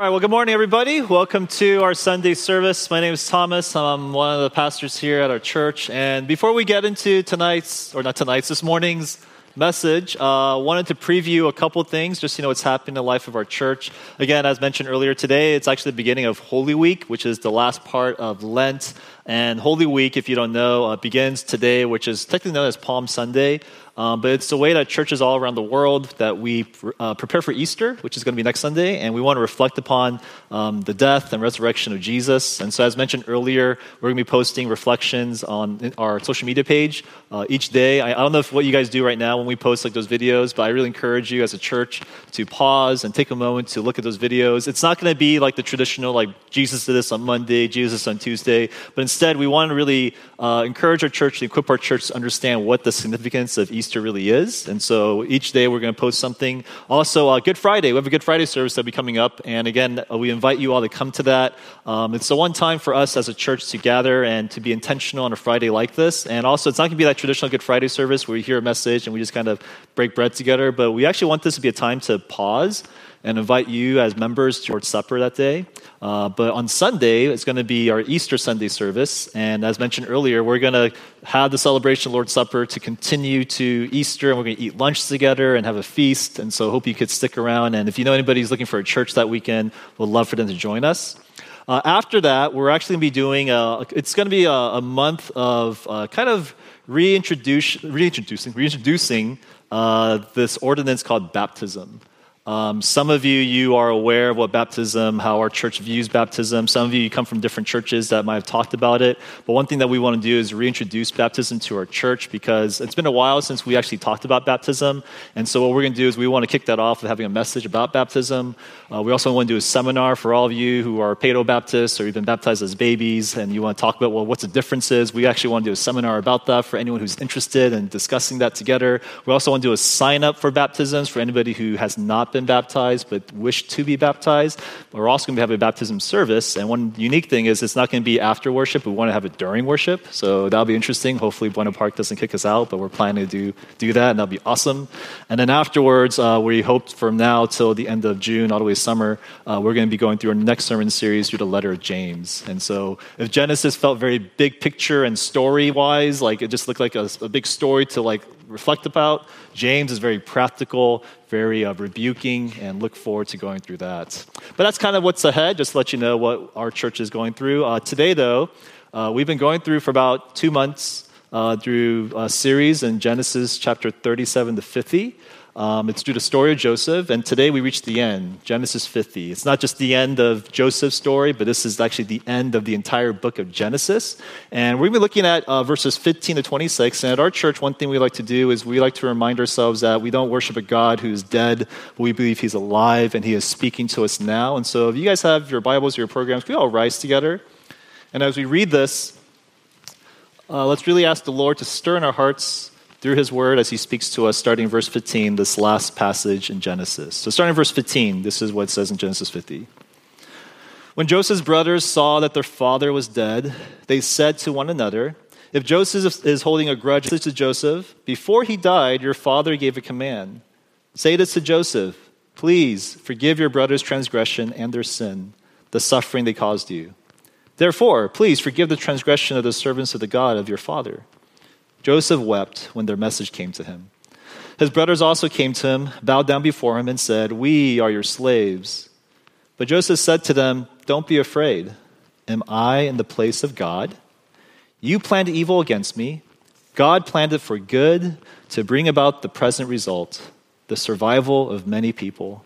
All right, well, good morning, everybody. Welcome to our Sunday service. My name is Thomas. I'm one of the pastors here at our church. And before we get into tonight's, or not tonight's, this morning's message, uh, wanted to preview a couple things, just you know what's happening in the life of our church. Again, as mentioned earlier today, it's actually the beginning of Holy Week, which is the last part of Lent. And Holy Week, if you don't know, uh, begins today, which is technically known as Palm Sunday. Um, but it's the way that churches all around the world that we uh, prepare for Easter, which is going to be next Sunday, and we want to reflect upon um, the death and resurrection of Jesus. And so, as mentioned earlier, we're going to be posting reflections on our social media page uh, each day. I, I, don't know if what you guys do right now when we post like those videos, but I really encourage you as a church to pause and take a moment to look at those videos. It's not going to be like the traditional like Jesus did this on Monday, Jesus on Tuesday, but instead we want to really uh, encourage our church equip our church to understand what the significance of Easter really is. And so each day we're going to post something. Also, uh, Good Friday, we have a Good Friday service that'll be coming up. And again, uh, we invite you all to come to that. Um, it's the one time for us as a church to gather and to be intentional on a Friday like this. And also, it's not going to be that traditional Good Friday service where we hear a message and we just kind of break bread together, but we actually want this to be a time to pause and invite you as members towards supper that day. Uh, but on Sunday, it's going to be our Easter Sunday service. And as mentioned earlier, we're going to have the celebration of Lord's Supper to continue to Easter, and we're going to eat lunch together and have a feast. And so hope you could stick around. And if you know anybody who's looking for a church that weekend, we'd love for them to join us. Uh, after that, we're actually going to be doing, a, it's going to be a, a month of uh, kind of reintroduce, reintroducing, reintroducing uh, this ordinance called baptism. Um, some of you, you are aware of what baptism, how our church views baptism. Some of you, you come from different churches that might have talked about it. But one thing that we want to do is reintroduce baptism to our church because it's been a while since we actually talked about baptism. And so what we're going to do is we want to kick that off with having a message about baptism. Uh, we also want to do a seminar for all of you who are Paedo Baptists or you've been baptized as babies and you want to talk about, well, what's the differences. We actually want to do a seminar about that for anyone who's interested in discussing that together. We also want to do a sign up for baptisms for anybody who has not been baptized but wish to be baptized. We're also going to have a baptism service. And one unique thing is it's not going to be after worship. We want to have it during worship. So that'll be interesting. Hopefully, Buena Park doesn't kick us out, but we're planning to do, do that, and that'll be awesome. And then afterwards, uh, we hope from now till the end of June, all the way summer, uh, we're going to be going through our next sermon series through the letter of James. And so if Genesis felt very big picture and story wise, like it just looked like a, a big story to like reflect about. James is very practical, very uh, rebuking, and look forward to going through that. But that's kind of what's ahead, just to let you know what our church is going through. Uh, today, though, uh, we've been going through for about two months uh, through a series in Genesis chapter 37 to 50. Um, it's through the story of Joseph, and today we reach the end, Genesis 50. It's not just the end of Joseph's story, but this is actually the end of the entire book of Genesis. And we're going to be looking at uh, verses 15 to 26. And at our church, one thing we like to do is we like to remind ourselves that we don't worship a God who's dead, but we believe he's alive and he is speaking to us now. And so if you guys have your Bibles, your programs, we all rise together. And as we read this, uh, let's really ask the Lord to stir in our hearts through his word as he speaks to us, starting verse 15, this last passage in Genesis. So, starting verse 15, this is what it says in Genesis 50. When Joseph's brothers saw that their father was dead, they said to one another, If Joseph is holding a grudge to Joseph, before he died, your father gave a command. Say this to Joseph Please forgive your brother's transgression and their sin, the suffering they caused you. Therefore, please forgive the transgression of the servants of the God of your father. Joseph wept when their message came to him. His brothers also came to him, bowed down before him, and said, We are your slaves. But Joseph said to them, Don't be afraid. Am I in the place of God? You planned evil against me. God planned it for good to bring about the present result, the survival of many people.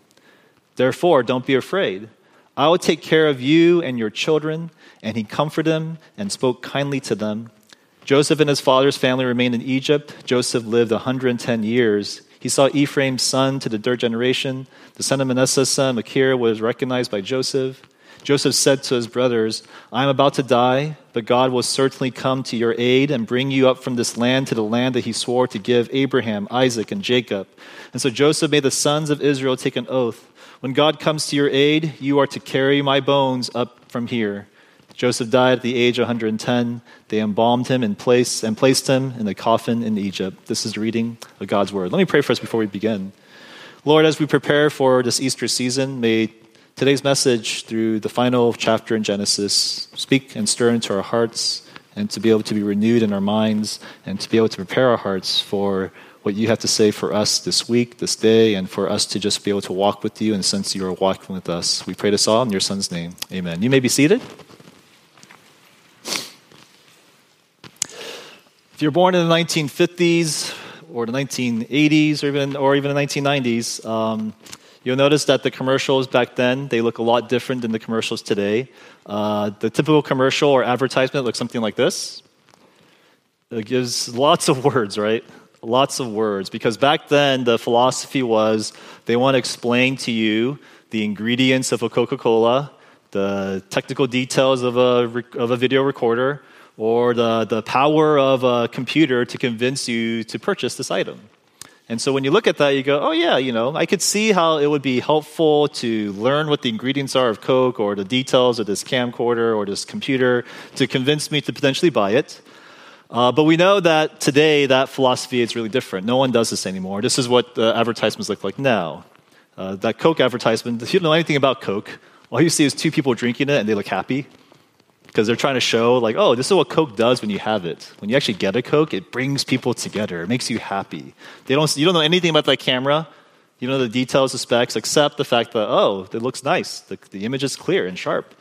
Therefore, don't be afraid. I will take care of you and your children. And he comforted them and spoke kindly to them. Joseph and his father's family remained in Egypt. Joseph lived 110 years. He saw Ephraim's son to the third generation. The son of Manasseh's son, Machir, was recognized by Joseph. Joseph said to his brothers, I am about to die, but God will certainly come to your aid and bring you up from this land to the land that he swore to give Abraham, Isaac, and Jacob. And so Joseph made the sons of Israel take an oath. When God comes to your aid, you are to carry my bones up from here. Joseph died at the age of 110. They embalmed him in place and placed him in a coffin in Egypt. This is reading of God's word. Let me pray for us before we begin. Lord, as we prepare for this Easter season, may today's message through the final chapter in Genesis speak and stir into our hearts and to be able to be renewed in our minds and to be able to prepare our hearts for what you have to say for us this week, this day, and for us to just be able to walk with you and since you are walking with us. We pray this all in your son's name. Amen. You may be seated. If you're born in the 1950s or the 1980s or even, or even the 1990s, um, you'll notice that the commercials back then, they look a lot different than the commercials today. Uh, the typical commercial or advertisement looks something like this. It gives lots of words, right? Lots of words. Because back then, the philosophy was they want to explain to you the ingredients of a Coca Cola, the technical details of a, of a video recorder, or the, the power of a computer to convince you to purchase this item. And so when you look at that, you go, oh, yeah, you know, I could see how it would be helpful to learn what the ingredients are of Coke or the details of this camcorder or this computer to convince me to potentially buy it. Uh, but we know that today that philosophy is really different. No one does this anymore. This is what advertisements look like now. Uh, that Coke advertisement, if you don't know anything about Coke, all you see is two people drinking it and they look happy because they're trying to show like oh this is what coke does when you have it. When you actually get a coke it brings people together. It makes you happy. They don't you don't know anything about that camera. You know the details the specs except the fact that oh it looks nice. The, the image is clear and sharp.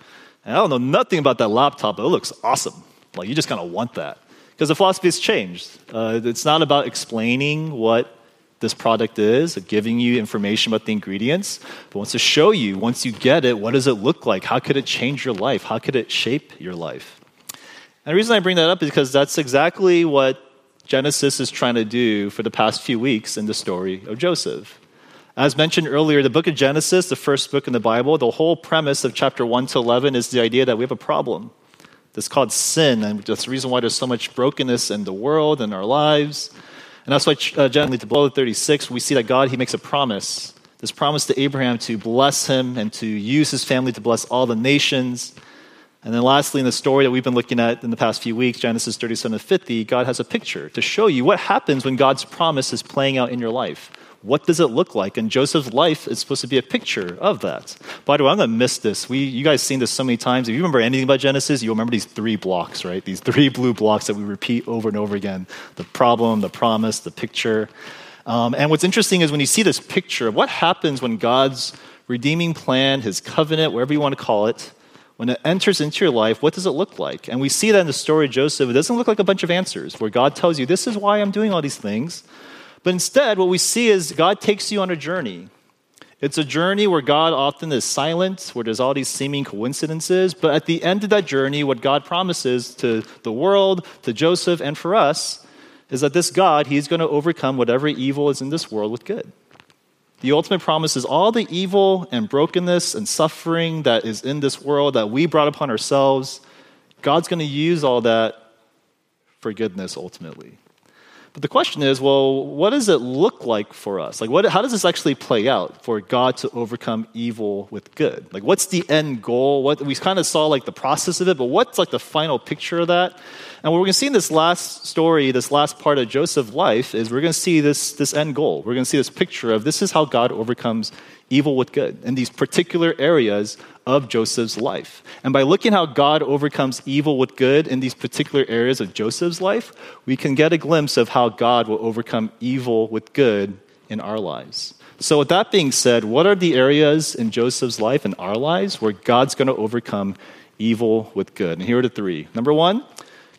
And i don't know nothing about that laptop but it looks awesome. Like you just kind of want that. Because the philosophy has changed. Uh, it's not about explaining what this product is, giving you information about the ingredients, but wants to show you, once you get it, what does it look like? How could it change your life? How could it shape your life? And the reason I bring that up is because that's exactly what Genesis is trying to do for the past few weeks in the story of Joseph. As mentioned earlier, the book of Genesis, the first book in the Bible, the whole premise of chapter 1 to 11 is the idea that we have a problem. That's called sin, and that's the reason why there's so much brokenness in the world and our lives. And that's why, uh, generally, to below 36, we see that God, He makes a promise. This promise to Abraham to bless him and to use his family to bless all the nations. And then, lastly, in the story that we've been looking at in the past few weeks, Genesis 37 to 50, God has a picture to show you what happens when God's promise is playing out in your life. What does it look like? And Joseph's life is supposed to be a picture of that. By the way, I'm going to miss this. We, you guys seen this so many times. If you remember anything about Genesis, you'll remember these three blocks, right? These three blue blocks that we repeat over and over again the problem, the promise, the picture. Um, and what's interesting is when you see this picture of what happens when God's redeeming plan, his covenant, whatever you want to call it, when it enters into your life, what does it look like? And we see that in the story of Joseph. It doesn't look like a bunch of answers where God tells you, this is why I'm doing all these things. But instead, what we see is God takes you on a journey. It's a journey where God often is silent, where there's all these seeming coincidences. But at the end of that journey, what God promises to the world, to Joseph, and for us is that this God, He's going to overcome whatever evil is in this world with good. The ultimate promise is all the evil and brokenness and suffering that is in this world that we brought upon ourselves, God's going to use all that for goodness ultimately. But the question is, well, what does it look like for us? Like, what, how does this actually play out for God to overcome evil with good? Like, what's the end goal? What we kind of saw like the process of it, but what's like the final picture of that? And what we're going to see in this last story, this last part of Joseph's life, is we're going to see this, this end goal. We're going to see this picture of this is how God overcomes evil with good in these particular areas of Joseph's life. And by looking how God overcomes evil with good in these particular areas of Joseph's life, we can get a glimpse of how God will overcome evil with good in our lives. So, with that being said, what are the areas in Joseph's life and our lives where God's going to overcome evil with good? And here are the three. Number one,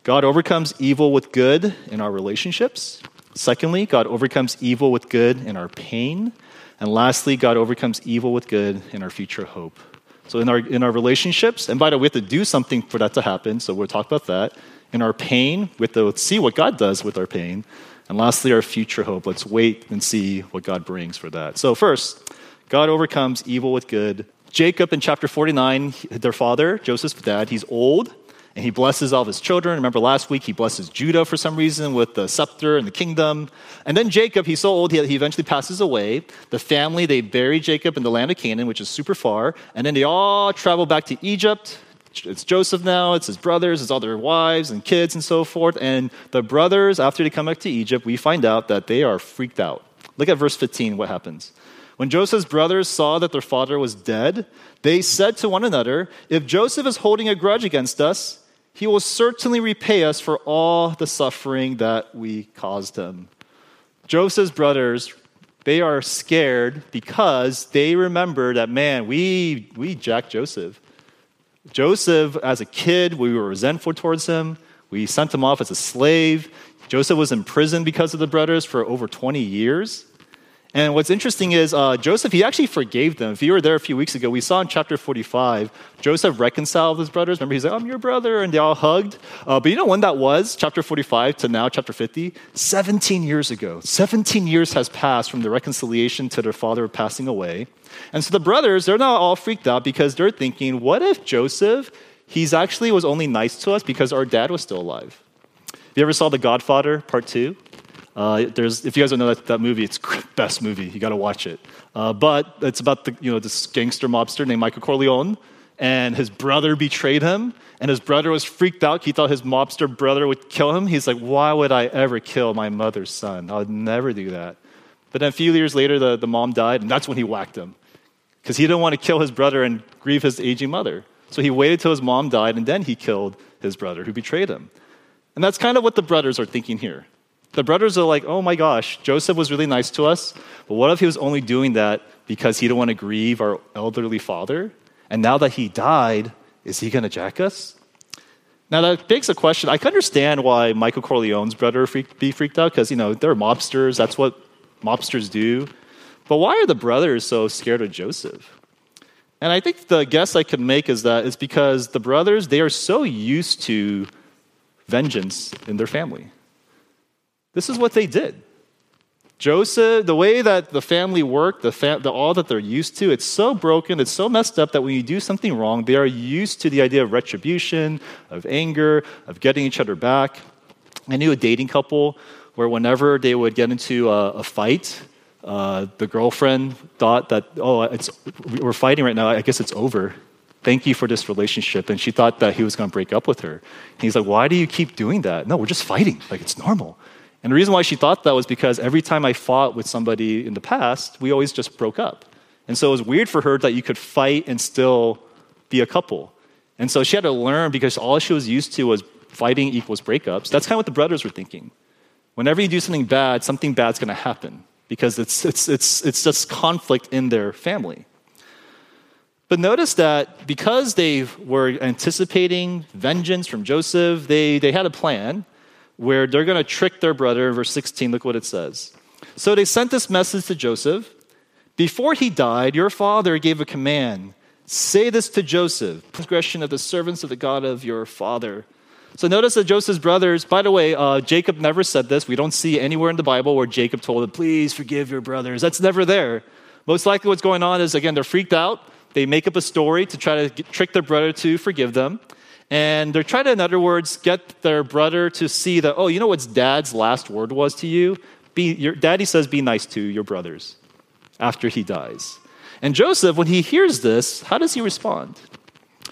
God overcomes evil with good in our relationships. Secondly, God overcomes evil with good in our pain. And lastly, God overcomes evil with good in our future hope. So in our in our relationships, and by the way, we have to do something for that to happen. So we'll talk about that. In our pain, we have to see what God does with our pain. And lastly, our future hope. Let's wait and see what God brings for that. So first, God overcomes evil with good. Jacob in chapter 49, their father, Joseph's dad, he's old and he blesses all of his children. Remember last week, he blesses Judah for some reason with the scepter and the kingdom. And then Jacob, he's so old, he, eventually passes away. The family, they bury Jacob in the land of Canaan, which is super far. And then they all travel back to Egypt. It's Joseph now, it's his brothers, it's all their wives and kids and so forth. And the brothers, after they come back to Egypt, we find out that they are freaked out. Look at verse 15, what happens. When Joseph's brothers saw that their father was dead, they said to one another, If Joseph is holding a grudge against us, he will certainly repay us for all the suffering that we caused him. Joseph's brothers, they are scared because they remember that, man, we, we jacked Joseph. Joseph, as a kid, we were resentful towards him. We sent him off as a slave. Joseph was in prison because of the brothers for over 20 years. And what's interesting is uh, Joseph, he actually forgave them. If you were there a few weeks ago, we saw in chapter 45, Joseph reconciled his brothers. Remember, he's like, I'm your brother, and they all hugged. Uh, but you know when that was, chapter 45 to now, chapter 50? 17 years ago. 17 years has passed from the reconciliation to their father passing away. And so the brothers, they're now all freaked out because they're thinking, what if Joseph, he's actually was only nice to us because our dad was still alive? You ever saw The Godfather Part 2? Uh, there's, if you guys don't know that, that movie, it's best movie. You got to watch it. Uh, but it's about the, you know, this gangster mobster named Michael Corleone, and his brother betrayed him, and his brother was freaked out. He thought his mobster brother would kill him. He's like, "Why would I ever kill my mother's son? I would never do that." But then a few years later, the, the mom died, and that's when he whacked him because he didn't want to kill his brother and grieve his aging mother. So he waited till his mom died, and then he killed his brother who betrayed him. And that's kind of what the brothers are thinking here. The brothers are like, oh my gosh, Joseph was really nice to us, but what if he was only doing that because he didn't want to grieve our elderly father? And now that he died, is he going to jack us? Now that begs a question. I can understand why Michael Corleone's brother freak, be freaked out because you know they're mobsters. That's what mobsters do. But why are the brothers so scared of Joseph? And I think the guess I could make is that it's because the brothers they are so used to vengeance in their family. This is what they did. Joseph, the way that the family worked, the, fam- the, all that they're used to, it's so broken, it's so messed up that when you do something wrong, they are used to the idea of retribution, of anger, of getting each other back. I knew a dating couple where whenever they would get into a, a fight, uh, the girlfriend thought that, oh, it's, we're fighting right now, I guess it's over. Thank you for this relationship. And she thought that he was going to break up with her. And he's like, why do you keep doing that? No, we're just fighting. Like, it's normal. And the reason why she thought that was because every time I fought with somebody in the past, we always just broke up. And so it was weird for her that you could fight and still be a couple. And so she had to learn because all she was used to was fighting equals breakups. That's kind of what the brothers were thinking. Whenever you do something bad, something bad's going to happen because it's, it's, it's, it's just conflict in their family. But notice that because they were anticipating vengeance from Joseph, they, they had a plan where they're going to trick their brother. Verse 16, look what it says. So they sent this message to Joseph Before he died, your father gave a command say this to Joseph, transgression of the servants of the God of your father. So notice that Joseph's brothers, by the way, uh, Jacob never said this. We don't see anywhere in the Bible where Jacob told them, please forgive your brothers. That's never there. Most likely what's going on is, again, they're freaked out. They make up a story to try to get, trick their brother to forgive them. And they're trying to, in other words, get their brother to see that, oh, you know what dad's last word was to you? Be, your daddy says, be nice to your brothers after he dies. And Joseph, when he hears this, how does he respond?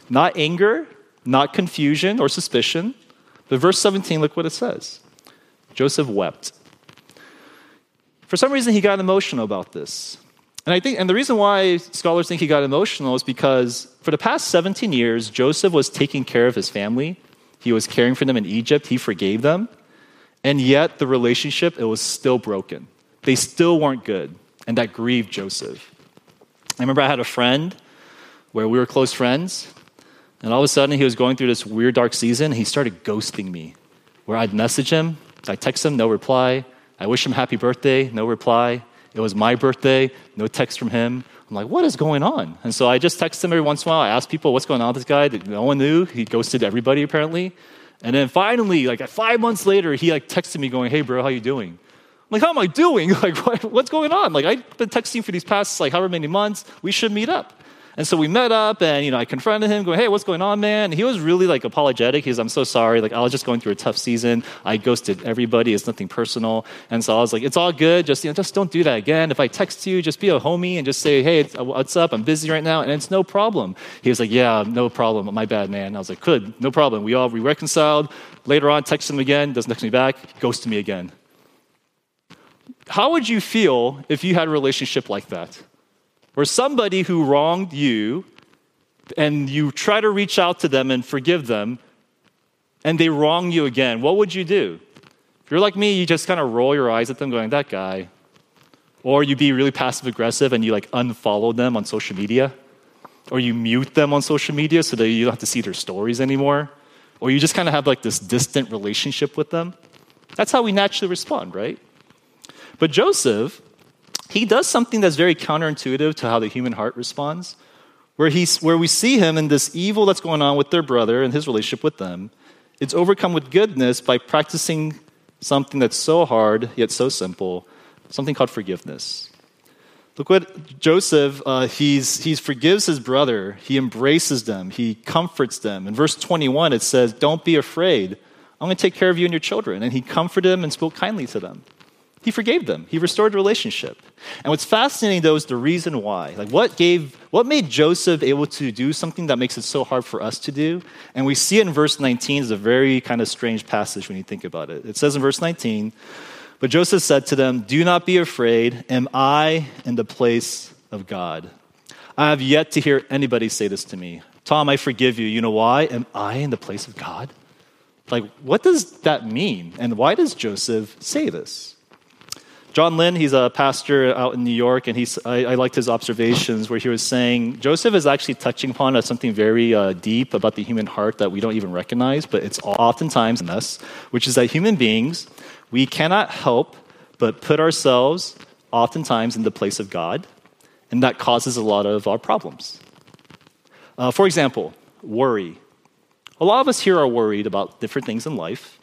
Not anger, not confusion or suspicion. But verse 17, look what it says Joseph wept. For some reason, he got emotional about this. And I think, and the reason why scholars think he got emotional is because for the past 17 years, Joseph was taking care of his family. He was caring for them in Egypt. He forgave them. And yet, the relationship, it was still broken. They still weren't good. And that grieved Joseph. I remember I had a friend where we were close friends. And all of a sudden, he was going through this weird, dark season. He started ghosting me, where I'd message him, I'd text him, no reply. I wish him happy birthday, no reply. It was my birthday, no text from him. I'm like, what is going on? And so I just text him every once in a while. I ask people, what's going on with this guy? No one knew. He ghosted everybody apparently. And then finally, like five months later, he like texted me going, hey bro, how you doing? I'm like, how am I doing? Like, what's going on? Like, I've been texting for these past like however many months. We should meet up. And so we met up and, you know, I confronted him going, hey, what's going on, man? And he was really like apologetic. He's, I'm so sorry. Like, I was just going through a tough season. I ghosted everybody. It's nothing personal. And so I was like, it's all good. Just, you know, just don't do that again. If I text you, just be a homie and just say, hey, uh, what's up? I'm busy right now. And it's no problem. He was like, yeah, no problem. My bad, man. I was like, good, no problem. We all, we reconciled. Later on, text him again, doesn't text me back, ghosted me again. How would you feel if you had a relationship like that? Or somebody who wronged you, and you try to reach out to them and forgive them, and they wrong you again, what would you do? If you're like me, you just kind of roll your eyes at them, going, that guy. Or you be really passive aggressive and you like unfollow them on social media. Or you mute them on social media so that you don't have to see their stories anymore. Or you just kind of have like this distant relationship with them. That's how we naturally respond, right? But Joseph, he does something that's very counterintuitive to how the human heart responds, where, he's, where we see him in this evil that's going on with their brother and his relationship with them. It's overcome with goodness by practicing something that's so hard yet so simple, something called forgiveness. Look what Joseph, uh, he's, he forgives his brother. He embraces them. He comforts them. In verse 21, it says, Don't be afraid. I'm going to take care of you and your children. And he comforted them and spoke kindly to them. He forgave them. He restored the relationship. And what's fascinating, though, is the reason why. Like, what gave, what made Joseph able to do something that makes it so hard for us to do? And we see it in verse 19 is a very kind of strange passage when you think about it. It says in verse 19, but Joseph said to them, Do not be afraid. Am I in the place of God? I have yet to hear anybody say this to me. Tom, I forgive you. You know why? Am I in the place of God? Like, what does that mean? And why does Joseph say this? John Lin, he's a pastor out in New York, and he's, I, I liked his observations where he was saying Joseph is actually touching upon something very uh, deep about the human heart that we don't even recognize, but it's oftentimes in us, which is that human beings, we cannot help but put ourselves oftentimes in the place of God, and that causes a lot of our problems. Uh, for example, worry. A lot of us here are worried about different things in life,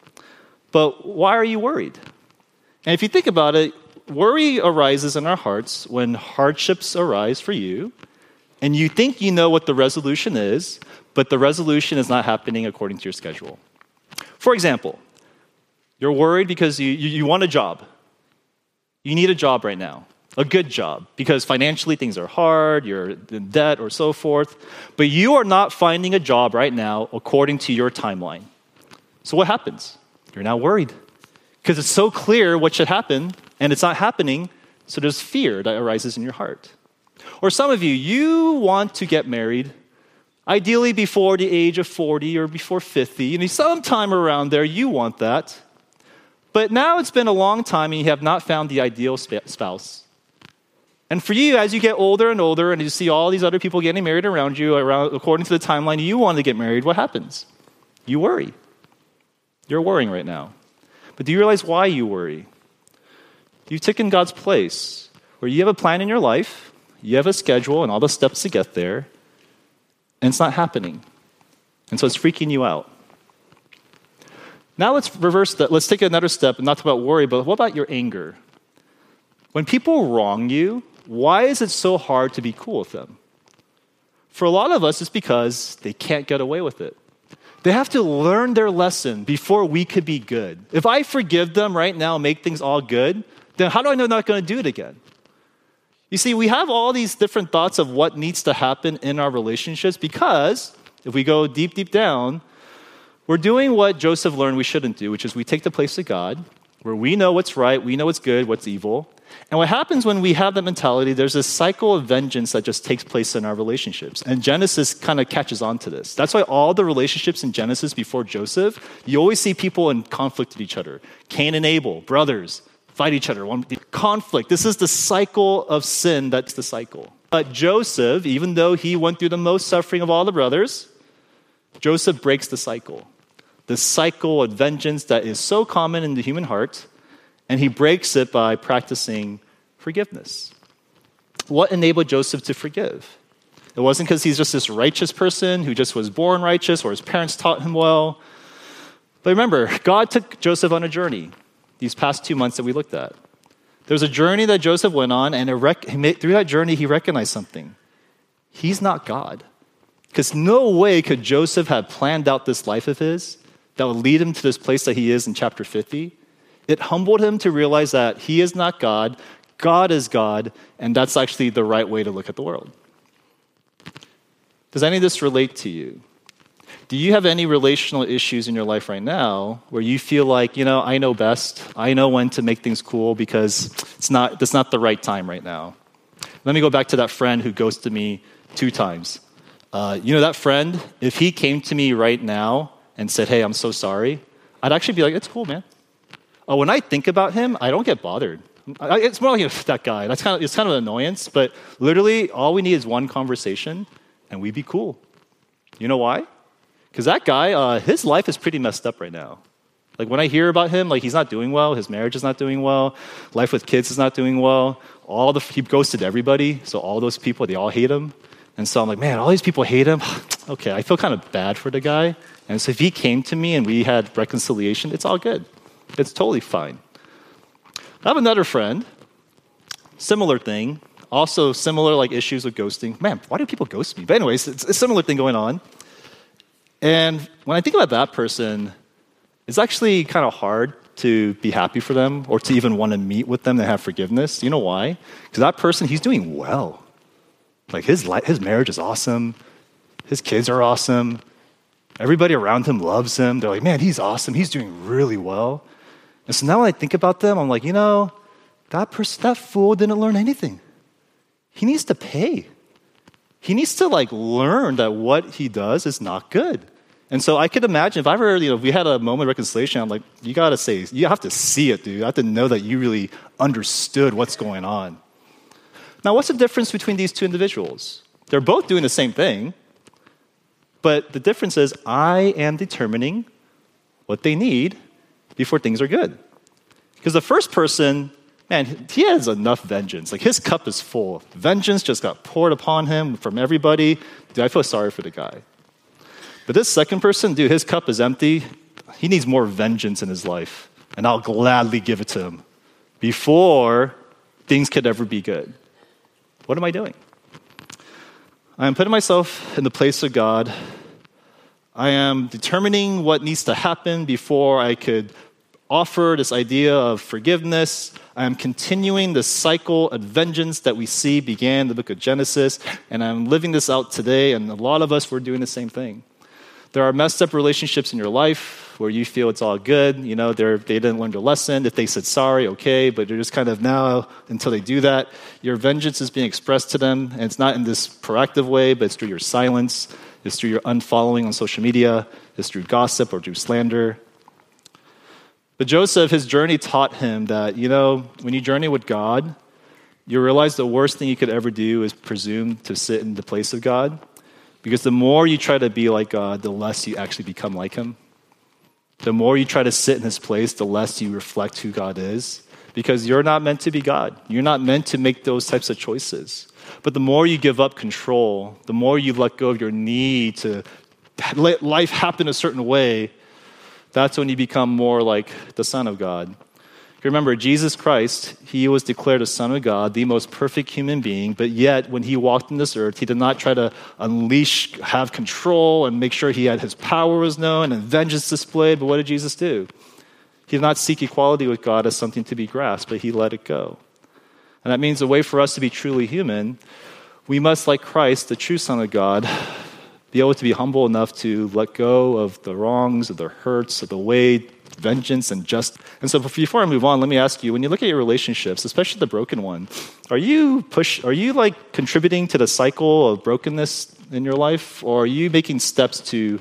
but why are you worried? And if you think about it, worry arises in our hearts when hardships arise for you, and you think you know what the resolution is, but the resolution is not happening according to your schedule. For example, you're worried because you, you, you want a job. You need a job right now, a good job, because financially things are hard, you're in debt or so forth, but you are not finding a job right now according to your timeline. So what happens? You're now worried because it's so clear what should happen, and it's not happening, so there's fear that arises in your heart. Or some of you, you want to get married, ideally before the age of 40 or before 50, and sometime around there, you want that. But now it's been a long time and you have not found the ideal spouse. And for you, as you get older and older and you see all these other people getting married around you, around, according to the timeline you want to get married, what happens? You worry. You're worrying right now. But do you realize why you worry? You've taken God's place, where you have a plan in your life, you have a schedule and all the steps to get there, and it's not happening. And so it's freaking you out. Now let's reverse that. Let's take another step and not talk about worry, but what about your anger? When people wrong you, why is it so hard to be cool with them? For a lot of us, it's because they can't get away with it. They have to learn their lesson before we could be good. If I forgive them right now make things all good, then how do I know they're not going to do it again? You see, we have all these different thoughts of what needs to happen in our relationships because if we go deep, deep down, we're doing what Joseph learned we shouldn't do, which is we take the place of God, where we know what's right, we know what's good, what's evil, and what happens when we have that mentality, there's this cycle of vengeance that just takes place in our relationships. And Genesis kind of catches on to this. That's why all the relationships in Genesis before Joseph, you always see people in conflict with each other. Cain and Abel, brothers, fight each other. One conflict. This is the cycle of sin that's the cycle. But Joseph, even though he went through the most suffering of all the brothers, Joseph breaks the cycle. The cycle of vengeance that is so common in the human heart and he breaks it by practicing forgiveness. What enabled Joseph to forgive? It wasn't because he's just this righteous person who just was born righteous or his parents taught him well. But remember, God took Joseph on a journey these past two months that we looked at. There was a journey that Joseph went on, and rec- through that journey, he recognized something. He's not God. Because no way could Joseph have planned out this life of his that would lead him to this place that he is in chapter 50 it humbled him to realize that he is not God, God is God, and that's actually the right way to look at the world. Does any of this relate to you? Do you have any relational issues in your life right now where you feel like, you know, I know best. I know when to make things cool because it's not, it's not the right time right now? Let me go back to that friend who ghosted me two times. Uh, you know, that friend, if he came to me right now and said, Hey, I'm so sorry, I'd actually be like, It's cool, man. Oh, when I think about him, I don't get bothered. I, it's more like that guy. That's kind of, it's kind of an annoyance, but literally, all we need is one conversation and we'd be cool. You know why? Because that guy, uh, his life is pretty messed up right now. Like when I hear about him, like he's not doing well, his marriage is not doing well, life with kids is not doing well. All the he ghosted everybody, so all those people they all hate him. And so I'm like, man, all these people hate him. okay, I feel kind of bad for the guy. And so if he came to me and we had reconciliation, it's all good. It's totally fine. I have another friend, similar thing, also similar like issues with ghosting. Man, why do people ghost me? But anyways, it's a similar thing going on. And when I think about that person, it's actually kind of hard to be happy for them or to even want to meet with them and have forgiveness. You know why? Because that person, he's doing well. Like his, life, his marriage is awesome, his kids are awesome, everybody around him loves him. They're like, man, he's awesome, he's doing really well. And so now when I think about them, I'm like, you know, that person, that fool didn't learn anything. He needs to pay. He needs to like learn that what he does is not good. And so I could imagine if I ever, you know, we had a moment of reconciliation, I'm like, you gotta say, you have to see it, dude. You have to know that you really understood what's going on. Now, what's the difference between these two individuals? They're both doing the same thing, but the difference is I am determining what they need before things are good. Because the first person, man, he has enough vengeance. Like his cup is full. Vengeance just got poured upon him from everybody. Dude, I feel sorry for the guy. But this second person, dude, his cup is empty. He needs more vengeance in his life. And I'll gladly give it to him before things could ever be good. What am I doing? I am putting myself in the place of God. I am determining what needs to happen before I could offer this idea of forgiveness. I am continuing the cycle of vengeance that we see began in the book of Genesis, and I'm living this out today, and a lot of us, we're doing the same thing. There are messed up relationships in your life where you feel it's all good. You know, they didn't learn their lesson. If they said sorry, okay, but you're just kind of now, until they do that, your vengeance is being expressed to them. And it's not in this proactive way, but it's through your silence, it's through your unfollowing on social media, it's through gossip or through slander. But Joseph, his journey taught him that, you know, when you journey with God, you realize the worst thing you could ever do is presume to sit in the place of God. Because the more you try to be like God, the less you actually become like Him. The more you try to sit in His place, the less you reflect who God is. Because you're not meant to be God. You're not meant to make those types of choices. But the more you give up control, the more you let go of your need to let life happen a certain way, that's when you become more like the Son of God. Remember, Jesus Christ, he was declared a Son of God, the most perfect human being, but yet when he walked in this earth, he did not try to unleash, have control, and make sure he had his power was known and vengeance displayed. But what did Jesus do? He did not seek equality with God as something to be grasped, but he let it go. And that means a way for us to be truly human, we must, like Christ, the true Son of God, be able to be humble enough to let go of the wrongs, of the hurts, of the way vengeance and just. And so before I move on, let me ask you: when you look at your relationships, especially the broken one, are you push? Are you like contributing to the cycle of brokenness in your life, or are you making steps to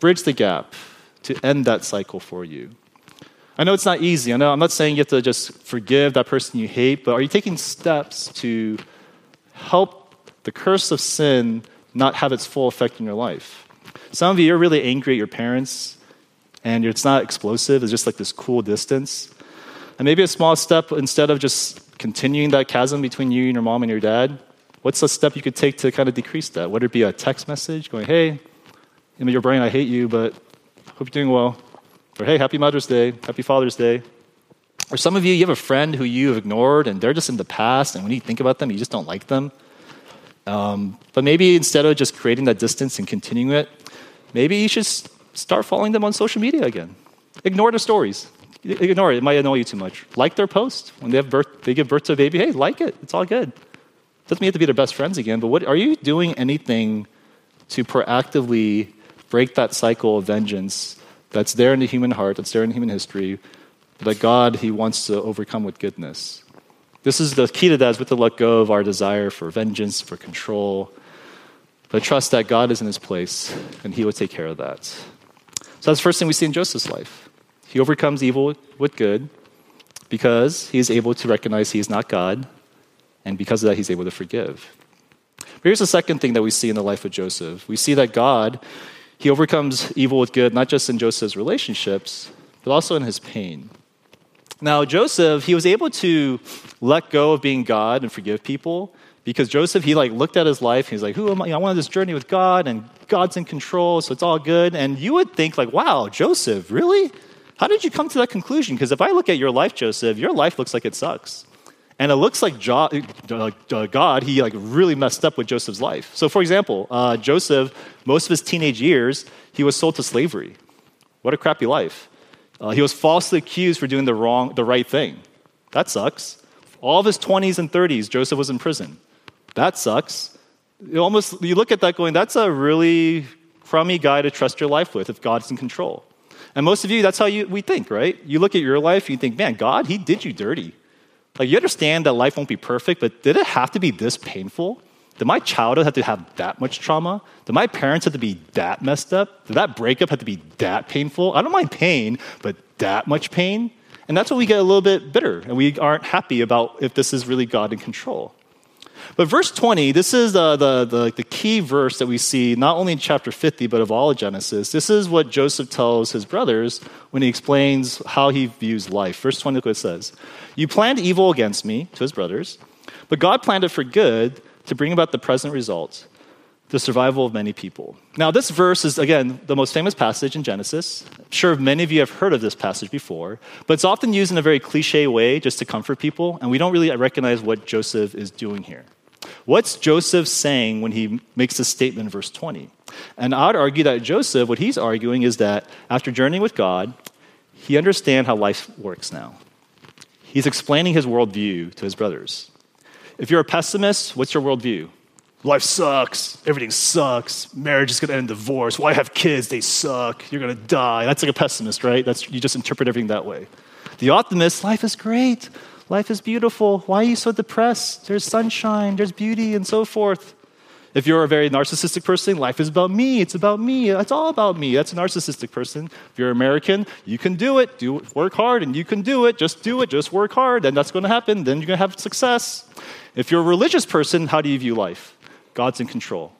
bridge the gap to end that cycle for you? I know it's not easy. I know I'm not saying you have to just forgive that person you hate, but are you taking steps to help the curse of sin not have its full effect in your life? Some of you are really angry at your parents and it's not explosive, it's just like this cool distance. And maybe a small step, instead of just continuing that chasm between you and your mom and your dad, what's a step you could take to kind of decrease that? Would it be a text message going, hey, in your brain, I hate you, but hope you're doing well. Or hey, happy Mother's Day, happy Father's Day. Or some of you, you have a friend who you have ignored and they're just in the past, and when you think about them, you just don't like them. Um, but maybe instead of just creating that distance and continuing it, maybe you should start following them on social media again. Ignore the stories. Ignore it. It might annoy you too much. Like their post when they have birth, they give birth to a baby. Hey, like it. It's all good. Doesn't mean you have to be their best friends again. But what are you doing anything to proactively break that cycle of vengeance that's there in the human heart, that's there in human history, that God He wants to overcome with goodness? This is the key to that is to let go of our desire for vengeance, for control, but trust that God is in his place and he will take care of that. So that's the first thing we see in Joseph's life. He overcomes evil with good because he is able to recognize he is not God, and because of that, he's able to forgive. But here's the second thing that we see in the life of Joseph. We see that God, he overcomes evil with good, not just in Joseph's relationships, but also in his pain. Now, Joseph, he was able to let go of being God and forgive people because Joseph, he like looked at his life. He's like, "Who am I? I want this journey with God, and God's in control, so it's all good." And you would think like, "Wow, Joseph, really? How did you come to that conclusion?" Because if I look at your life, Joseph, your life looks like it sucks, and it looks like jo- uh, God, he like really messed up with Joseph's life. So, for example, uh, Joseph, most of his teenage years, he was sold to slavery. What a crappy life. Uh, he was falsely accused for doing the wrong, the right thing. That sucks. All of his 20s and 30s, Joseph was in prison. That sucks. You almost you look at that going, that's a really crummy guy to trust your life with if God's in control. And most of you, that's how you, we think, right? You look at your life, you think, man, God, He did you dirty. Like, you understand that life won't be perfect, but did it have to be this painful? Did my childhood have to have that much trauma? Did my parents have to be that messed up? Did that breakup have to be that painful? I don't mind pain, but that much pain? And that's when we get a little bit bitter and we aren't happy about if this is really God in control. But verse 20, this is uh, the, the, the, the, key verse that we see not only in chapter 50, but of all of Genesis. This is what Joseph tells his brothers when he explains how he views life. Verse 20, look what it says You planned evil against me, to his brothers, but God planned it for good to bring about the present result, the survival of many people. Now, this verse is, again, the most famous passage in Genesis. I'm sure many of you have heard of this passage before, but it's often used in a very cliche way just to comfort people, and we don't really recognize what Joseph is doing here. What's Joseph saying when he makes this statement in verse 20? And I'd argue that Joseph, what he's arguing is that after journeying with God, he understands how life works now. He's explaining his worldview to his brothers. If you're a pessimist, what's your worldview? Life sucks. Everything sucks. Marriage is going to end in divorce. Why have kids? They suck. You're going to die. That's like a pessimist, right? That's, you just interpret everything that way. The optimist, life is great. Life is beautiful. Why are you so depressed? There's sunshine, there's beauty, and so forth. If you're a very narcissistic person, life is about me. It's about me. It's all about me. That's a narcissistic person. If you're American, you can do it. Do work hard, and you can do it. Just do it. Just work hard, and that's going to happen. Then you're going to have success. If you're a religious person, how do you view life? God's in control.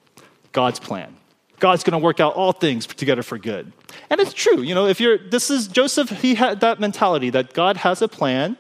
God's plan. God's going to work out all things together for good. And it's true. You know, if you're this is Joseph, he had that mentality that God has a plan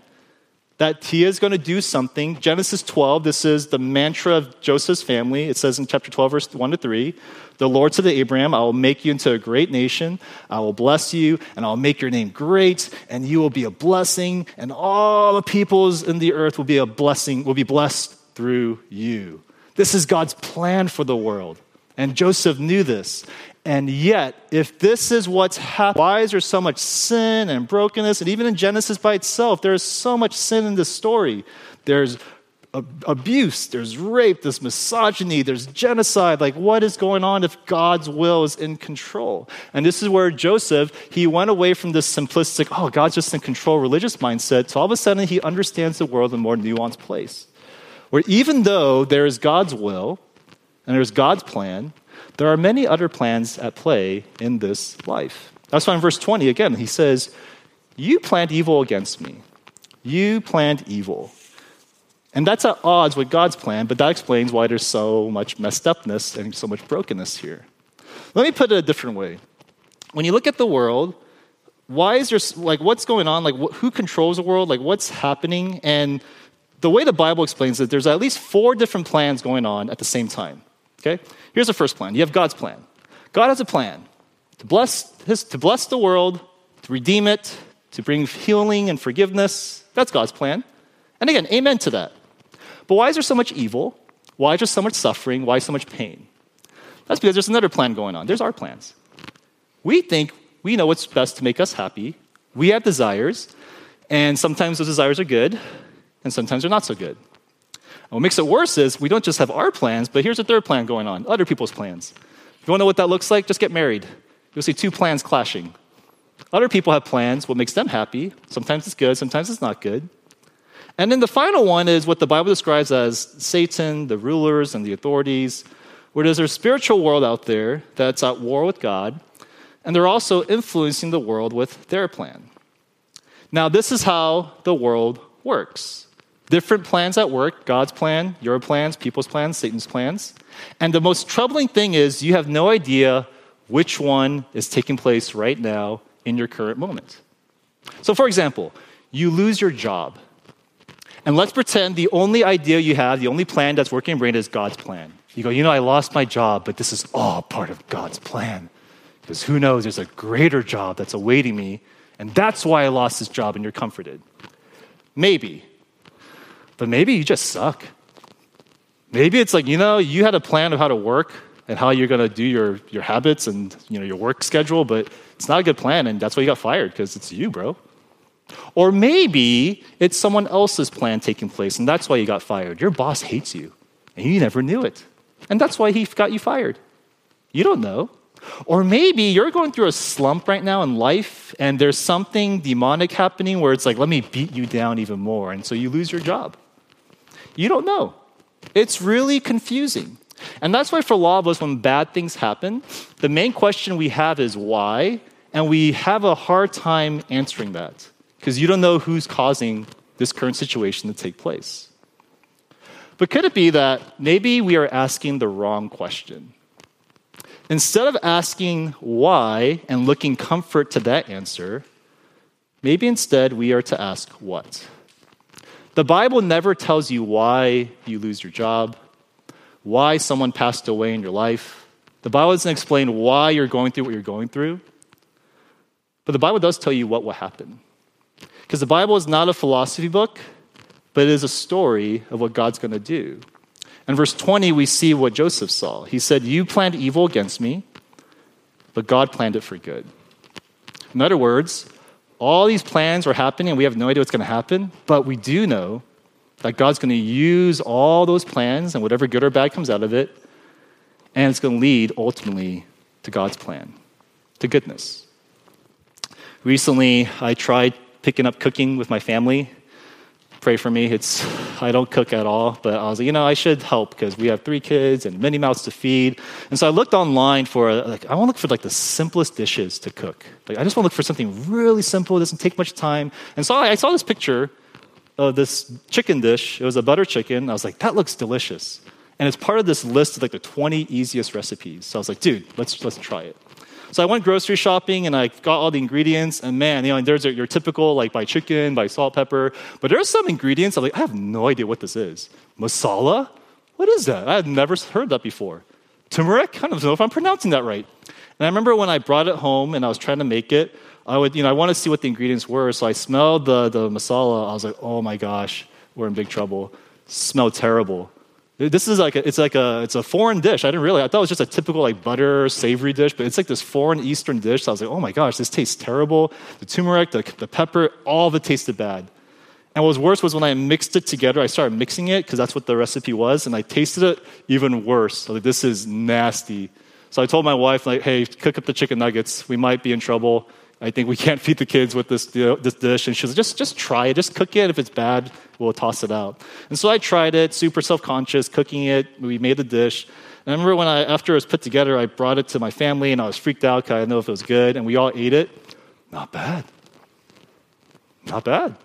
that he is going to do something. Genesis 12, this is the mantra of Joseph's family. It says in chapter 12, verse 1 to 3 The Lord said to Abraham, I will make you into a great nation. I will bless you, and I'll make your name great, and you will be a blessing, and all the peoples in the earth will be a blessing, will be blessed through you. This is God's plan for the world. And Joseph knew this. And yet, if this is what's happening, why is there so much sin and brokenness? And even in Genesis by itself, there is so much sin in this story. There's abuse, there's rape, there's misogyny, there's genocide. Like, what is going on if God's will is in control? And this is where Joseph, he went away from this simplistic, oh, God's just in control religious mindset, to all of a sudden he understands the world in a more nuanced place. Where even though there is God's will and there's God's plan, there are many other plans at play in this life. That's why in verse 20, again, he says, You planned evil against me. You planned evil. And that's at odds with God's plan, but that explains why there's so much messed upness and so much brokenness here. Let me put it a different way. When you look at the world, why is there, like, what's going on? Like, wh- who controls the world? Like, what's happening? And the way the Bible explains it, there's at least four different plans going on at the same time. Okay? Here's the first plan. You have God's plan. God has a plan to bless, his, to bless the world, to redeem it, to bring healing and forgiveness. That's God's plan. And again, amen to that. But why is there so much evil? Why is there so much suffering? Why so much pain? That's because there's another plan going on. There's our plans. We think we know what's best to make us happy. We have desires, and sometimes those desires are good, and sometimes they're not so good. And what makes it worse is we don't just have our plans, but here's a third plan going on other people's plans. If you want to know what that looks like? Just get married. You'll see two plans clashing. Other people have plans, what makes them happy. Sometimes it's good, sometimes it's not good. And then the final one is what the Bible describes as Satan, the rulers, and the authorities, where there's a spiritual world out there that's at war with God, and they're also influencing the world with their plan. Now, this is how the world works different plans at work God's plan, your plans, people's plans, Satan's plans. And the most troubling thing is you have no idea which one is taking place right now in your current moment. So, for example, you lose your job. And let's pretend the only idea you have, the only plan that's working in your brain is God's plan. You go, you know, I lost my job, but this is all part of God's plan. Because who knows, there's a greater job that's awaiting me, and that's why I lost this job, and you're comforted. Maybe. But maybe you just suck. Maybe it's like, you know, you had a plan of how to work and how you're going to do your, your habits and, you know, your work schedule, but it's not a good plan, and that's why you got fired, because it's you, bro. Or maybe it's someone else's plan taking place, and that's why you got fired. Your boss hates you, and you never knew it. And that's why he got you fired. You don't know. Or maybe you're going through a slump right now in life, and there's something demonic happening where it's like, let me beat you down even more. And so you lose your job. You don't know. It's really confusing. And that's why, for a lot of us, when bad things happen, the main question we have is why, and we have a hard time answering that because you don't know who's causing this current situation to take place. But could it be that maybe we are asking the wrong question? Instead of asking why and looking comfort to that answer, maybe instead we are to ask what. The Bible never tells you why you lose your job, why someone passed away in your life. The Bible doesn't explain why you're going through what you're going through. But the Bible does tell you what will happen. Because the Bible is not a philosophy book, but it is a story of what God's going to do. In verse 20, we see what Joseph saw. He said, You planned evil against me, but God planned it for good. In other words, all these plans are happening, and we have no idea what's going to happen, but we do know that God's going to use all those plans and whatever good or bad comes out of it, and it's going to lead ultimately to God's plan, to goodness. Recently, I tried picking up cooking with my family. Pray for me. It's I don't cook at all, but I was like, you know, I should help because we have three kids and many mouths to feed. And so I looked online for like I want to look for like the simplest dishes to cook. Like I just want to look for something really simple, doesn't take much time. And so I saw this picture of this chicken dish. It was a butter chicken. I was like, that looks delicious. And it's part of this list of like the 20 easiest recipes. So I was like, dude, let's let's try it. So I went grocery shopping and I got all the ingredients. And man, you know, there's your typical like buy chicken, buy salt, pepper. But there's some ingredients I'm like, I have no idea what this is. Masala? What is that? I had never heard that before. Turmeric? I don't know if I'm pronouncing that right. And I remember when I brought it home and I was trying to make it, I would, you know, I want to see what the ingredients were. So I smelled the, the masala. I was like, oh my gosh, we're in big trouble. Smelled terrible. This is like a, it's like a it's a foreign dish. I didn't really. I thought it was just a typical like butter savory dish, but it's like this foreign Eastern dish. So I was like, oh my gosh, this tastes terrible. The turmeric, the, the pepper, all of it tasted bad. And what was worse was when I mixed it together. I started mixing it because that's what the recipe was, and I tasted it even worse. like, this is nasty. So I told my wife, like, hey, cook up the chicken nuggets. We might be in trouble. I think we can't feed the kids with this, you know, this dish. And she was just, just try it. Just cook it. If it's bad, we'll toss it out. And so I tried it, super self conscious, cooking it. We made the dish. And I remember when I, after it was put together, I brought it to my family and I was freaked out because I didn't know if it was good. And we all ate it. Not bad. Not bad.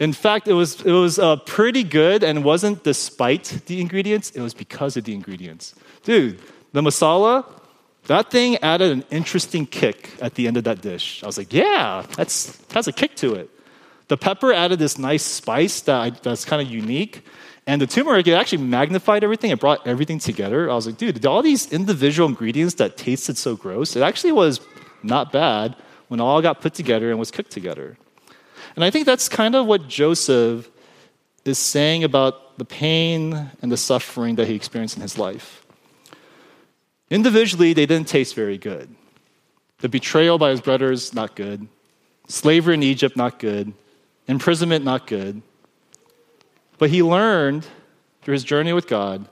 In fact, it was, it was uh, pretty good and wasn't despite the ingredients, it was because of the ingredients. Dude, the masala, that thing added an interesting kick at the end of that dish. I was like, yeah, that's has a kick to it. The pepper added this nice spice that I, that's kind of unique. And the turmeric, it actually magnified everything. It brought everything together. I was like, dude, all these individual ingredients that tasted so gross, it actually was not bad when all got put together and was cooked together. And I think that's kind of what Joseph is saying about the pain and the suffering that he experienced in his life. Individually, they didn't taste very good. The betrayal by his brothers, not good. Slavery in Egypt, not good. Imprisonment, not good. But he learned through his journey with God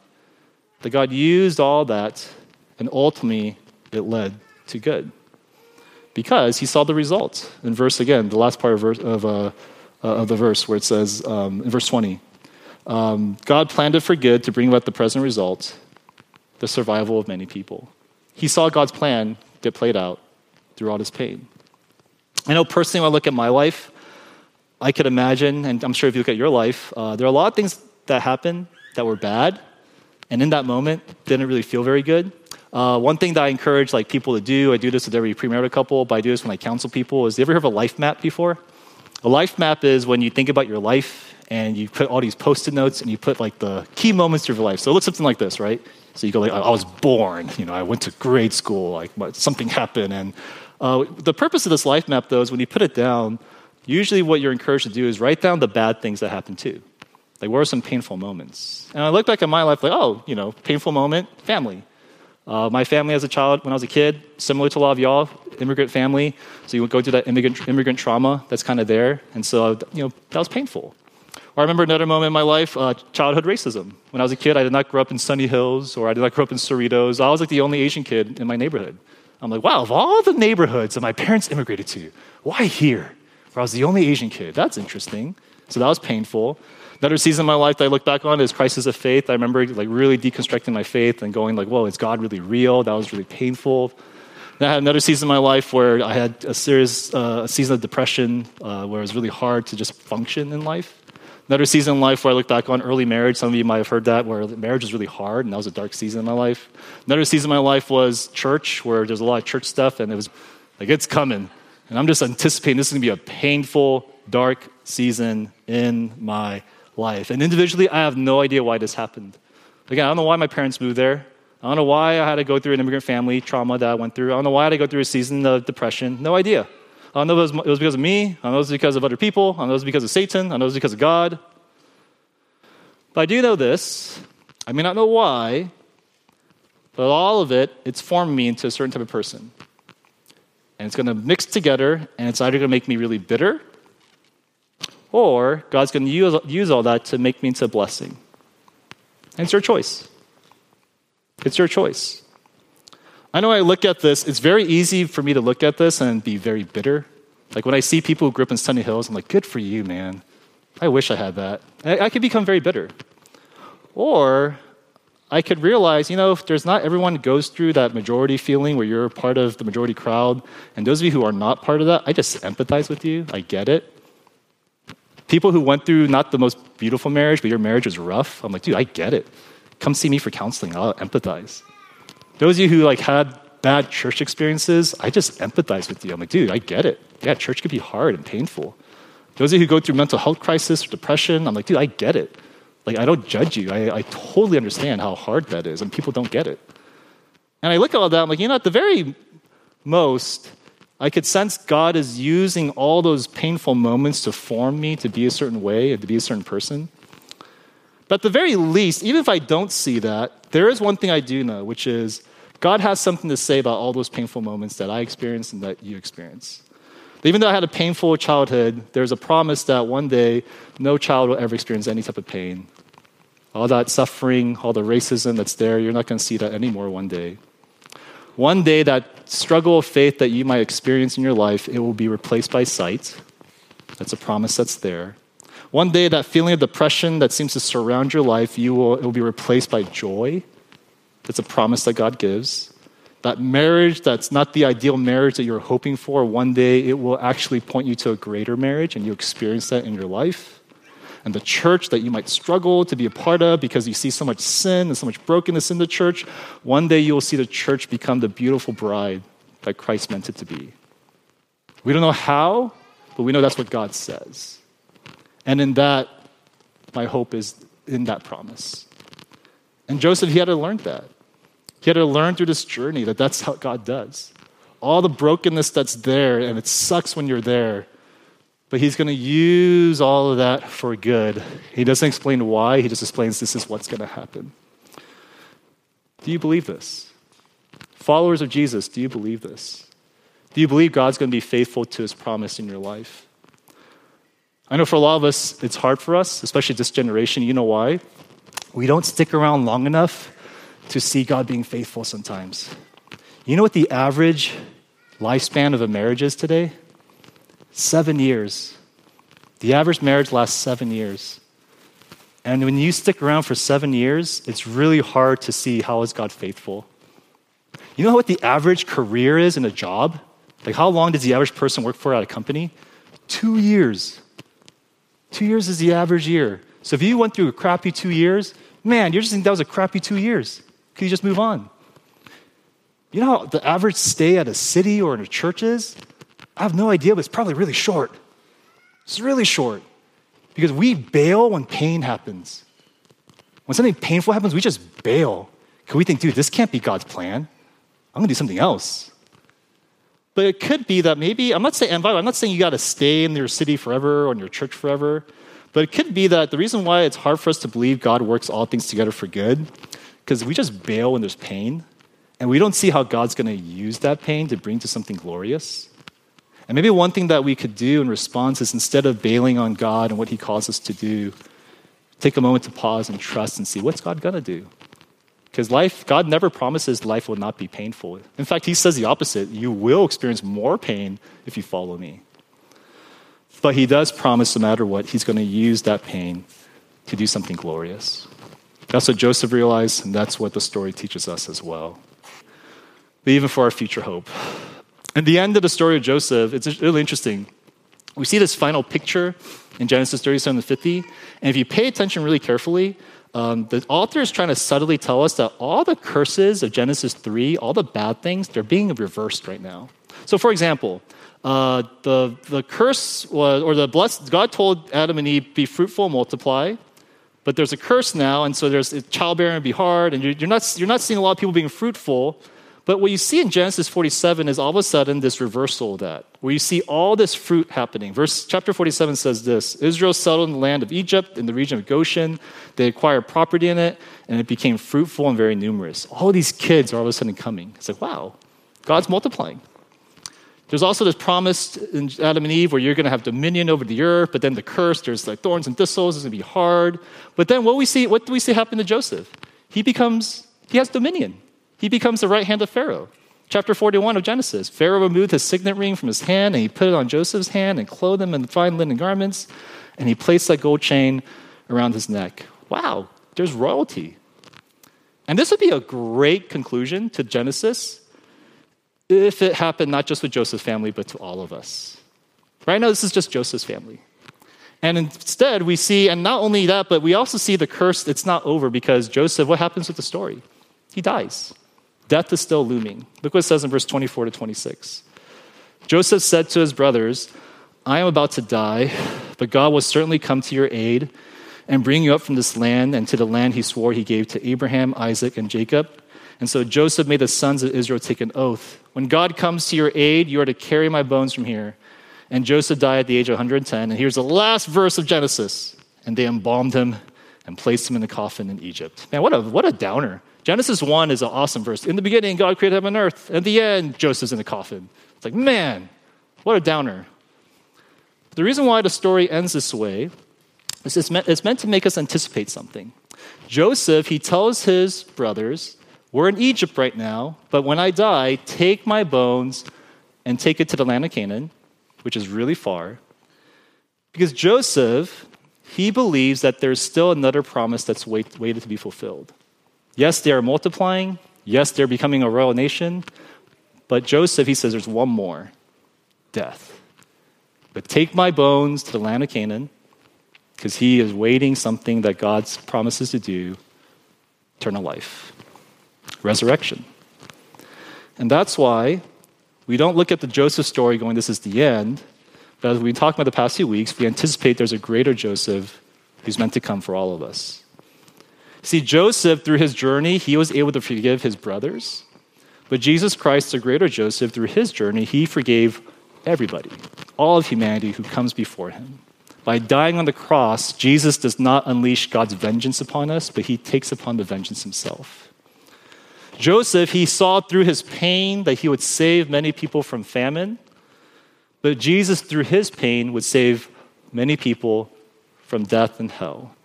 that God used all that, and ultimately it led to good. Because he saw the results. In verse again, the last part of, verse, of, uh, uh, of the verse where it says, um, in verse 20, um, God planned it for good to bring about the present result, the survival of many people. He saw God's plan get played out through all this pain. I know personally, when I look at my life, I could imagine, and I'm sure if you look at your life, uh, there are a lot of things that happened that were bad, and in that moment, didn't really feel very good. Uh, one thing that I encourage like people to do, I do this with every premarital couple, but I do this when I counsel people, is you ever heard of a life map before? A life map is when you think about your life and you put all these post-it notes and you put like the key moments of your life. So it looks something like this, right? So you go like, I was born, you know, I went to grade school, like something happened. And uh, the purpose of this life map, though, is when you put it down, usually what you're encouraged to do is write down the bad things that happened too. Like, what are some painful moments? And I look back at my life, like, oh, you know, painful moment, family. Uh, my family as a child, when I was a kid, similar to a lot of y'all, immigrant family. So you go through that immigrant, immigrant trauma that's kind of there. And so, you know, that was painful. Or I remember another moment in my life, uh, childhood racism. When I was a kid, I did not grow up in Sunny Hills or I did not grow up in Cerritos. I was like the only Asian kid in my neighborhood. I'm like, wow, of all the neighborhoods that my parents immigrated to, why here? Where I was the only Asian kid. That's interesting. So that was painful. Another season of my life that I look back on is crisis of faith. I remember like really deconstructing my faith and going like, whoa, is God really real? That was really painful. Then I had another season of my life where I had a serious uh, season of depression uh, where it was really hard to just function in life. Another season in life where I look back on early marriage. Some of you might have heard that, where marriage was really hard, and that was a dark season in my life. Another season in my life was church, where there's a lot of church stuff, and it was like, it's coming. And I'm just anticipating this is going to be a painful, dark season in my life. And individually, I have no idea why this happened. Again, I don't know why my parents moved there. I don't know why I had to go through an immigrant family trauma that I went through. I don't know why I had to go through a season of depression. No idea. I know it was, because of me. I know it was because of other people. I know it was because of Satan. I know it was because of God. But I do know this. I may not know why, but all of it, it's formed me into a certain type of person. And it's going to mix together, and it's either going to make me really bitter or God's going to use, use all that to make me into a blessing. And it's your choice. It's your choice. I know I look at this, it's very easy for me to look at this and be very bitter. Like when I see people who grew up in Sunny Hills, I'm like, good for you, man. I wish I had that. I, I could become very bitter. Or I could realize, you know, if there's not everyone goes through that majority feeling where you're part of the majority crowd, and those of you who are not part of that, I just empathize with you. I get it. People who went through not the most beautiful marriage, but your marriage was rough, I'm like, dude, I get it. Come see me for counseling. I'll empathize. Those of you who like had bad church experiences, I just empathize with you. I'm like, dude, I get it. Yeah, church can be hard and painful. Those of you who go through mental health crisis or depression, I'm like, dude, I get it. Like, I don't judge you. I, I totally understand how hard that is, and people don't get it. And I look at all that, I'm like, you know, at the very most, I could sense God is using all those painful moments to form me to be a certain way and to be a certain person. But at the very least, even if I don't see that, there is one thing I do know, which is God has something to say about all those painful moments that I experienced and that you experience. Even though I had a painful childhood, there's a promise that one day no child will ever experience any type of pain. All that suffering, all the racism that's there, you're not going to see that anymore one day. One day, that struggle of faith that you might experience in your life, it will be replaced by sight. That's a promise that's there. One day, that feeling of depression that seems to surround your life, you will, it will be replaced by joy. That's a promise that God gives. That marriage that's not the ideal marriage that you're hoping for, one day it will actually point you to a greater marriage, and you experience that in your life and the church that you might struggle to be a part of because you see so much sin and so much brokenness in the church, one day you will see the church become the beautiful bride that Christ meant it to be. We don't know how, but we know that's what God says. And in that, my hope is in that promise. And Joseph, he had to learn that. He had to learn through this journey that that's how God does. All the brokenness that's there, and it sucks when you're there, but he's going to use all of that for good. He doesn't explain why, he just explains this is what's going to happen. Do you believe this? Followers of Jesus, do you believe this? Do you believe God's going to be faithful to his promise in your life? I know for a lot of us, it's hard for us, especially this generation. You know why? We don't stick around long enough to see God being faithful sometimes. You know what the average lifespan of a marriage is today? Seven years. The average marriage lasts seven years. And when you stick around for seven years, it's really hard to see how is God faithful. You know what the average career is in a job? Like, how long does the average person work for at a company? Two years. Two years is the average year. So if you went through a crappy two years, man, you're just thinking that was a crappy two years. Can you just move on? You know how the average stay at a city or in a church is? I have no idea, but it's probably really short. It's really short. Because we bail when pain happens. When something painful happens, we just bail. Because we think, dude, this can't be God's plan. I'm going to do something else. But it could be that maybe, I'm not saying, I'm not saying you got to stay in your city forever or in your church forever, but it could be that the reason why it's hard for us to believe God works all things together for good, because we just bail when there's pain, and we don't see how God's going to use that pain to bring to something glorious. And maybe one thing that we could do in response is instead of bailing on God and what He calls us to do, take a moment to pause and trust and see what's God going to do. Because life, God never promises life will not be painful. In fact, He says the opposite. You will experience more pain if you follow me. But He does promise, no matter what, He's going to use that pain to do something glorious. That's what Joseph realized, and that's what the story teaches us as well. But even for our future hope. And the end of the story of Joseph, it's really interesting. We see this final picture in Genesis 37 to 50. And if you pay attention really carefully, um, the author is trying to subtly tell us that all the curses of Genesis 3, all the bad things, they're being reversed right now. So, for example, uh, the, the curse was, or the blessed, God told Adam and Eve, be fruitful, multiply. But there's a curse now, and so there's childbearing be hard, and you're, you're, not, you're not seeing a lot of people being fruitful. But what you see in Genesis 47 is all of a sudden this reversal of that, where you see all this fruit happening. Verse chapter 47 says this Israel settled in the land of Egypt, in the region of Goshen. They acquired property in it, and it became fruitful and very numerous. All these kids are all of a sudden coming. It's like, wow, God's multiplying. There's also this promise in Adam and Eve where you're going to have dominion over the earth, but then the curse, there's like thorns and thistles, it's going to be hard. But then what we see, what do we see happen to Joseph? He becomes, he has dominion. He becomes the right hand of Pharaoh. Chapter 41 of Genesis. Pharaoh removed his signet ring from his hand and he put it on Joseph's hand and clothed him in fine linen garments and he placed that gold chain around his neck. Wow, there's royalty. And this would be a great conclusion to Genesis if it happened not just with Joseph's family, but to all of us. Right now, this is just Joseph's family. And instead, we see, and not only that, but we also see the curse, it's not over because Joseph, what happens with the story? He dies. Death is still looming. Look what it says in verse 24 to 26. Joseph said to his brothers, I am about to die, but God will certainly come to your aid and bring you up from this land and to the land he swore he gave to Abraham, Isaac, and Jacob. And so Joseph made the sons of Israel take an oath. When God comes to your aid, you are to carry my bones from here. And Joseph died at the age of 110. And here's the last verse of Genesis. And they embalmed him and placed him in a coffin in Egypt. Man, what a, what a downer. Genesis 1 is an awesome verse. In the beginning, God created heaven and earth. At the end, Joseph's in the coffin. It's like, man, what a downer. The reason why the story ends this way is it's meant, it's meant to make us anticipate something. Joseph, he tells his brothers, We're in Egypt right now, but when I die, take my bones and take it to the land of Canaan, which is really far. Because Joseph, he believes that there's still another promise that's wait, waited to be fulfilled. Yes, they are multiplying. Yes, they're becoming a royal nation. But Joseph, he says, there's one more death. But take my bones to the land of Canaan, because he is waiting something that God promises to do eternal life, resurrection. And that's why we don't look at the Joseph story going, this is the end. But as we've talked about the past few weeks, we anticipate there's a greater Joseph who's meant to come for all of us. See, Joseph, through his journey, he was able to forgive his brothers. But Jesus Christ, the greater Joseph, through his journey, he forgave everybody, all of humanity who comes before him. By dying on the cross, Jesus does not unleash God's vengeance upon us, but he takes upon the vengeance himself. Joseph, he saw through his pain that he would save many people from famine, but Jesus, through his pain, would save many people from death and hell.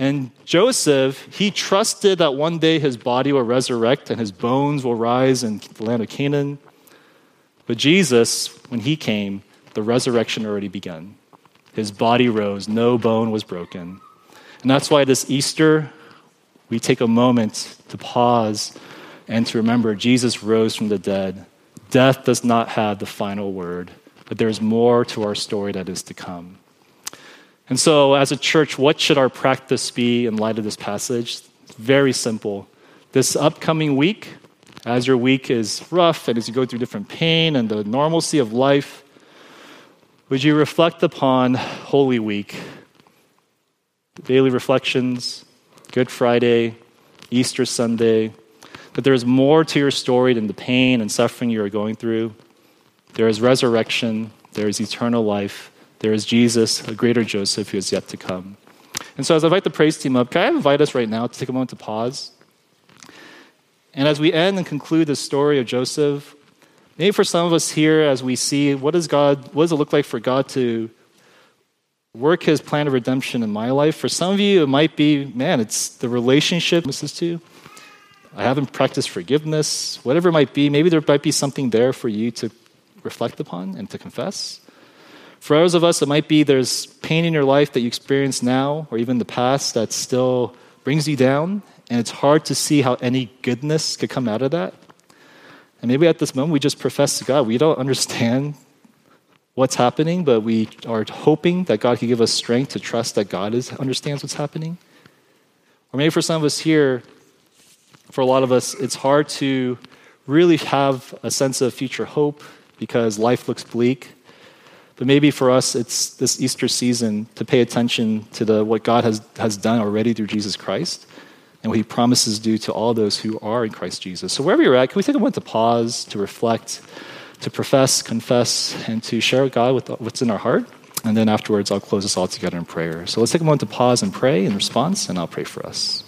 And Joseph, he trusted that one day his body will resurrect and his bones will rise in the land of Canaan. But Jesus, when he came, the resurrection already began. his body rose, no bone was broken. And that's why this Easter, we take a moment to pause and to remember Jesus rose from the dead. Death does not have the final word, but there's more to our story that is to come. And so, as a church, what should our practice be in light of this passage? Very simple. This upcoming week, as your week is rough and as you go through different pain and the normalcy of life, would you reflect upon Holy Week? Daily reflections, Good Friday, Easter Sunday, that there is more to your story than the pain and suffering you are going through. There is resurrection, there is eternal life, there is Jesus, a greater Joseph who is yet to come. And so, as I invite the praise team up, can I invite us right now to take a moment to pause? And as we end and conclude the story of Joseph, maybe for some of us here, as we see what does God, what does it look like for God to work His plan of redemption in my life? For some of you, it might be, man, it's the relationship. This is to. I haven't practiced forgiveness, whatever it might be. Maybe there might be something there for you to reflect upon and to confess. For others of us, it might be there's pain in your life that you experience now or even the past that still brings you down, and it's hard to see how any goodness could come out of that. And maybe at this moment we just profess to God. We don't understand what's happening, but we are hoping that God can give us strength to trust that God is, understands what's happening. Or maybe for some of us here, for a lot of us, it's hard to really have a sense of future hope because life looks bleak. But maybe for us, it's this Easter season to pay attention to the, what God has, has done already through Jesus Christ and what he promises to do to all those who are in Christ Jesus. So, wherever you're at, can we take a moment to pause, to reflect, to profess, confess, and to share with God with what's in our heart? And then afterwards, I'll close us all together in prayer. So, let's take a moment to pause and pray in response, and I'll pray for us.